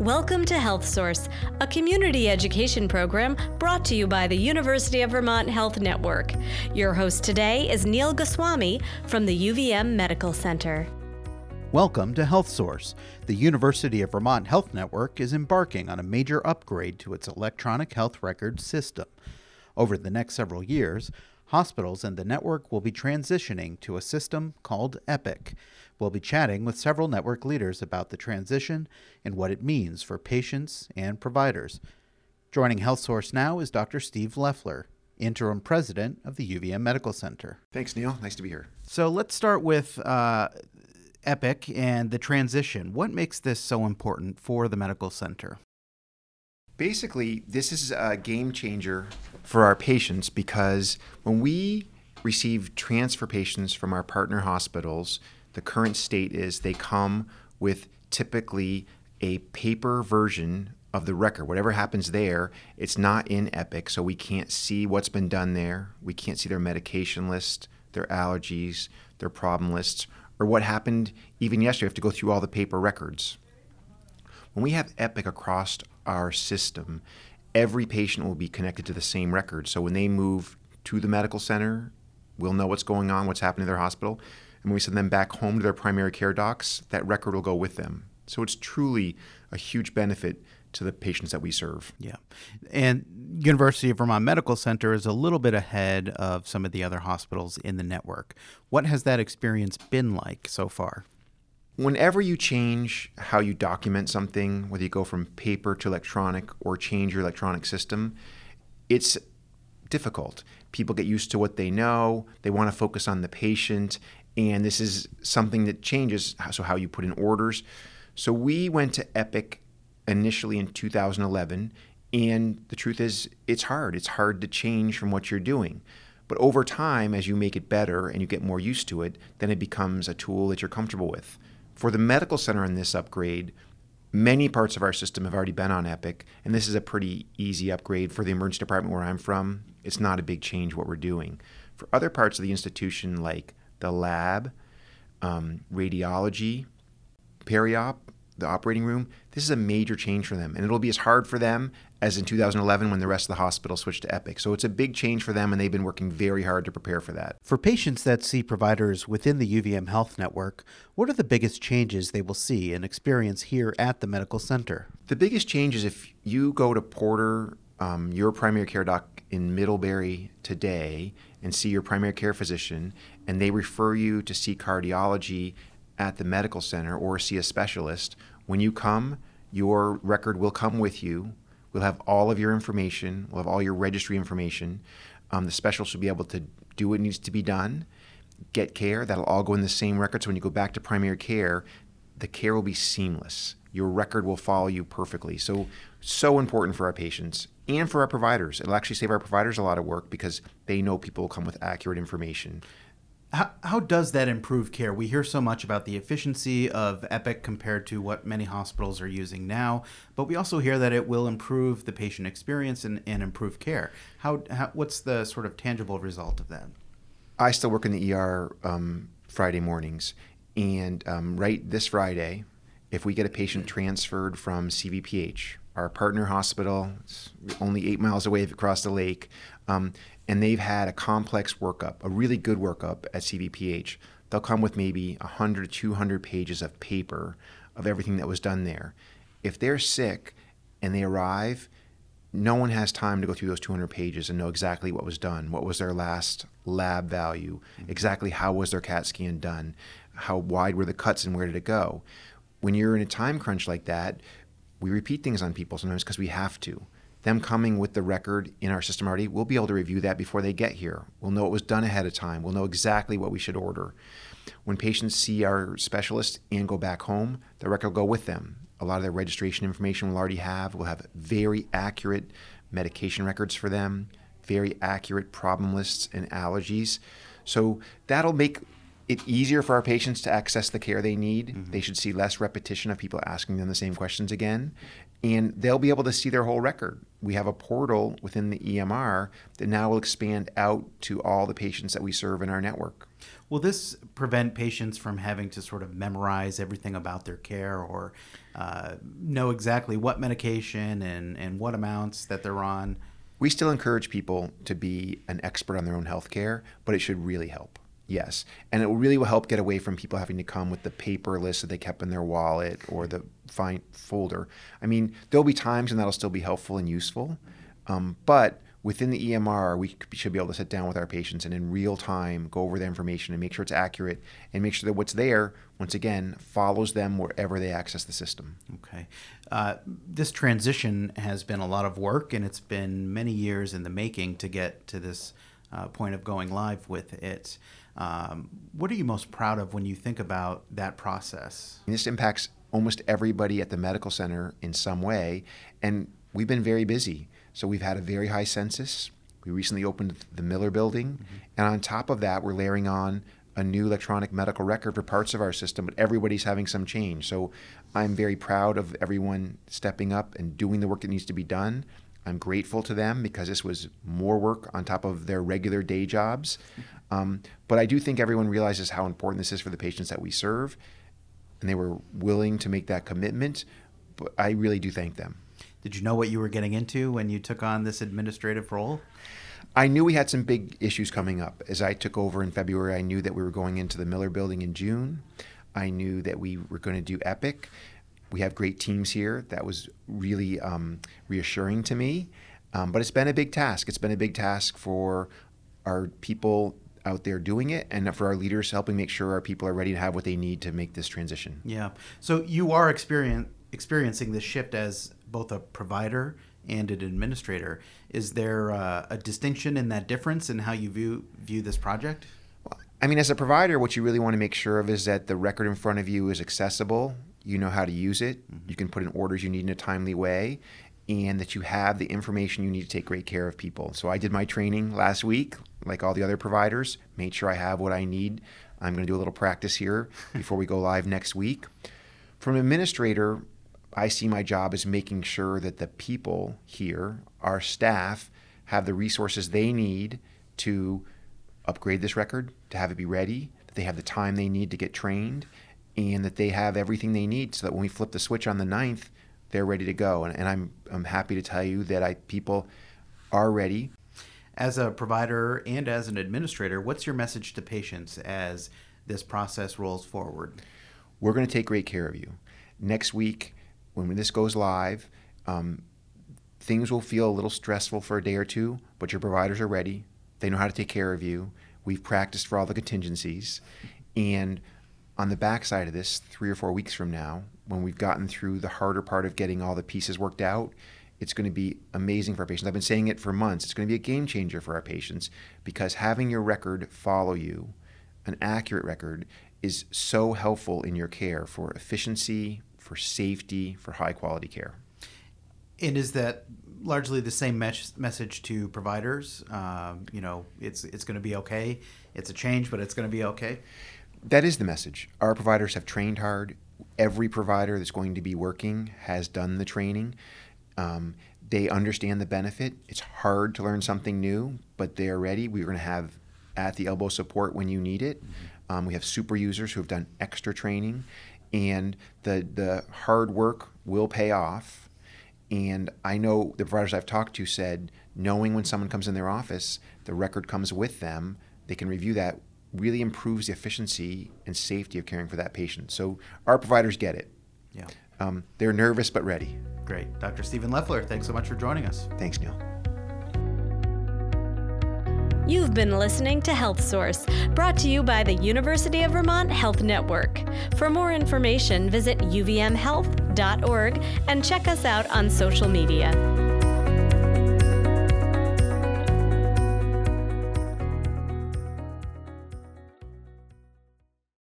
Welcome to Health Source, a community education program brought to you by the University of Vermont Health Network. Your host today is Neil Goswami from the UVM Medical Center. Welcome to Health Source. The University of Vermont Health Network is embarking on a major upgrade to its electronic health record system. Over the next several years, hospitals and the network will be transitioning to a system called EPIC. We'll be chatting with several network leaders about the transition and what it means for patients and providers. Joining HealthSource now is Dr. Steve Leffler, interim president of the UVM Medical Center. Thanks, Neil. Nice to be here. So let's start with uh, EPIC and the transition. What makes this so important for the medical center? Basically, this is a game changer for our patients because when we receive transfer patients from our partner hospitals, the current state is they come with typically a paper version of the record. Whatever happens there, it's not in Epic, so we can't see what's been done there. We can't see their medication list, their allergies, their problem lists, or what happened even yesterday. We have to go through all the paper records. When we have Epic across our system, every patient will be connected to the same record. So when they move to the medical center, we'll know what's going on, what's happening in their hospital and when we send them back home to their primary care docs, that record will go with them. So it's truly a huge benefit to the patients that we serve. Yeah. And University of Vermont Medical Center is a little bit ahead of some of the other hospitals in the network. What has that experience been like so far? Whenever you change how you document something, whether you go from paper to electronic or change your electronic system, it's difficult. People get used to what they know, they want to focus on the patient, and this is something that changes so how you put in orders. So we went to Epic initially in 2011, and the truth is it's hard. It's hard to change from what you're doing. But over time, as you make it better and you get more used to it, then it becomes a tool that you're comfortable with. For the medical center in this upgrade, many parts of our system have already been on Epic, and this is a pretty easy upgrade for the emergency department where I'm from. It's not a big change what we're doing. For other parts of the institution, like the lab, um, radiology, peri-op, the operating room. This is a major change for them, and it'll be as hard for them as in 2011 when the rest of the hospital switched to Epic. So it's a big change for them, and they've been working very hard to prepare for that. For patients that see providers within the UVM Health Network, what are the biggest changes they will see and experience here at the medical center? The biggest change is if you go to Porter, um, your primary care doc in Middlebury today, and see your primary care physician, and they refer you to see cardiology at the medical center or see a specialist, when you come, your record will come with you. We'll have all of your information, we'll have all your registry information. Um, the specialist will be able to do what needs to be done, get care. That'll all go in the same record. So when you go back to primary care, the care will be seamless. Your record will follow you perfectly. So, so important for our patients and for our providers. It'll actually save our providers a lot of work because they know people will come with accurate information. How, how does that improve care? We hear so much about the efficiency of Epic compared to what many hospitals are using now, but we also hear that it will improve the patient experience and, and improve care. How, how, what's the sort of tangible result of that? I still work in the ER um, Friday mornings, and um, right this Friday, if we get a patient transferred from CVPH, our partner hospital, it's only eight miles away across the lake, um, and they've had a complex workup, a really good workup at CVPH. They'll come with maybe 100, 200 pages of paper of everything that was done there. If they're sick and they arrive, no one has time to go through those 200 pages and know exactly what was done, what was their last lab value, mm-hmm. exactly how was their CAT scan done, how wide were the cuts and where did it go. When you're in a time crunch like that, we repeat things on people sometimes because we have to. Them coming with the record in our system already, we'll be able to review that before they get here. We'll know it was done ahead of time. We'll know exactly what we should order. When patients see our specialist and go back home, the record will go with them. A lot of their registration information we'll already have. We'll have very accurate medication records for them, very accurate problem lists and allergies. So that'll make it easier for our patients to access the care they need. Mm-hmm. They should see less repetition of people asking them the same questions again. And they'll be able to see their whole record. We have a portal within the EMR that now will expand out to all the patients that we serve in our network. Will this prevent patients from having to sort of memorize everything about their care or uh, know exactly what medication and, and what amounts that they're on? We still encourage people to be an expert on their own health care, but it should really help. Yes, and it really will help get away from people having to come with the paper list that they kept in their wallet or the fine folder. I mean, there'll be times and that'll still be helpful and useful, um, but within the EMR, we should be able to sit down with our patients and in real time go over the information and make sure it's accurate and make sure that what's there, once again, follows them wherever they access the system. Okay. Uh, this transition has been a lot of work and it's been many years in the making to get to this uh, point of going live with it. Um, what are you most proud of when you think about that process? This impacts almost everybody at the medical center in some way, and we've been very busy. So we've had a very high census. We recently opened the Miller building, mm-hmm. and on top of that, we're layering on a new electronic medical record for parts of our system, but everybody's having some change. So I'm very proud of everyone stepping up and doing the work that needs to be done. I'm grateful to them because this was more work on top of their regular day jobs. Um, but I do think everyone realizes how important this is for the patients that we serve, and they were willing to make that commitment. But I really do thank them. Did you know what you were getting into when you took on this administrative role? I knew we had some big issues coming up. As I took over in February, I knew that we were going into the Miller building in June. I knew that we were going to do Epic we have great teams here. That was really um, reassuring to me. Um, but it's been a big task. It's been a big task for our people out there doing it and for our leaders helping make sure our people are ready to have what they need to make this transition. Yeah. So you are experience, experiencing this shift as both a provider and an administrator. Is there uh, a distinction in that difference in how you view view this project? I mean, as a provider, what you really want to make sure of is that the record in front of you is accessible you know how to use it, mm-hmm. you can put in orders you need in a timely way, and that you have the information you need to take great care of people. So I did my training last week, like all the other providers, made sure I have what I need. I'm going to do a little practice here before we go live next week. From an administrator, I see my job as making sure that the people here, our staff, have the resources they need to upgrade this record, to have it be ready, that they have the time they need to get trained, and that they have everything they need so that when we flip the switch on the 9th, they're ready to go. And, and I'm, I'm happy to tell you that I, people are ready. As a provider and as an administrator, what's your message to patients as this process rolls forward? We're going to take great care of you. Next week, when this goes live, um, things will feel a little stressful for a day or two, but your providers are ready. They know how to take care of you. We've practiced for all the contingencies. And on the backside of this, three or four weeks from now, when we've gotten through the harder part of getting all the pieces worked out, it's going to be amazing for our patients. I've been saying it for months. It's going to be a game changer for our patients because having your record follow you, an accurate record, is so helpful in your care for efficiency, for safety, for high quality care. And is that largely the same mes- message to providers? Um, you know, it's it's going to be okay. It's a change, but it's going to be okay that is the message. Our providers have trained hard. Every provider that's going to be working has done the training. Um, they understand the benefit. It's hard to learn something new, but they are ready. We're going to have at the elbow support when you need it. Mm-hmm. Um, we have super users who have done extra training, and the the hard work will pay off. And I know the providers I've talked to said, knowing when someone comes in their office, the record comes with them. They can review that really improves the efficiency and safety of caring for that patient. So our providers get it. Yeah. Um, they're nervous but ready. Great. Dr. Stephen Leffler, thanks so much for joining us. Thanks, Neil. You've been listening to Health Source, brought to you by the University of Vermont Health Network. For more information, visit uvmhealth.org and check us out on social media.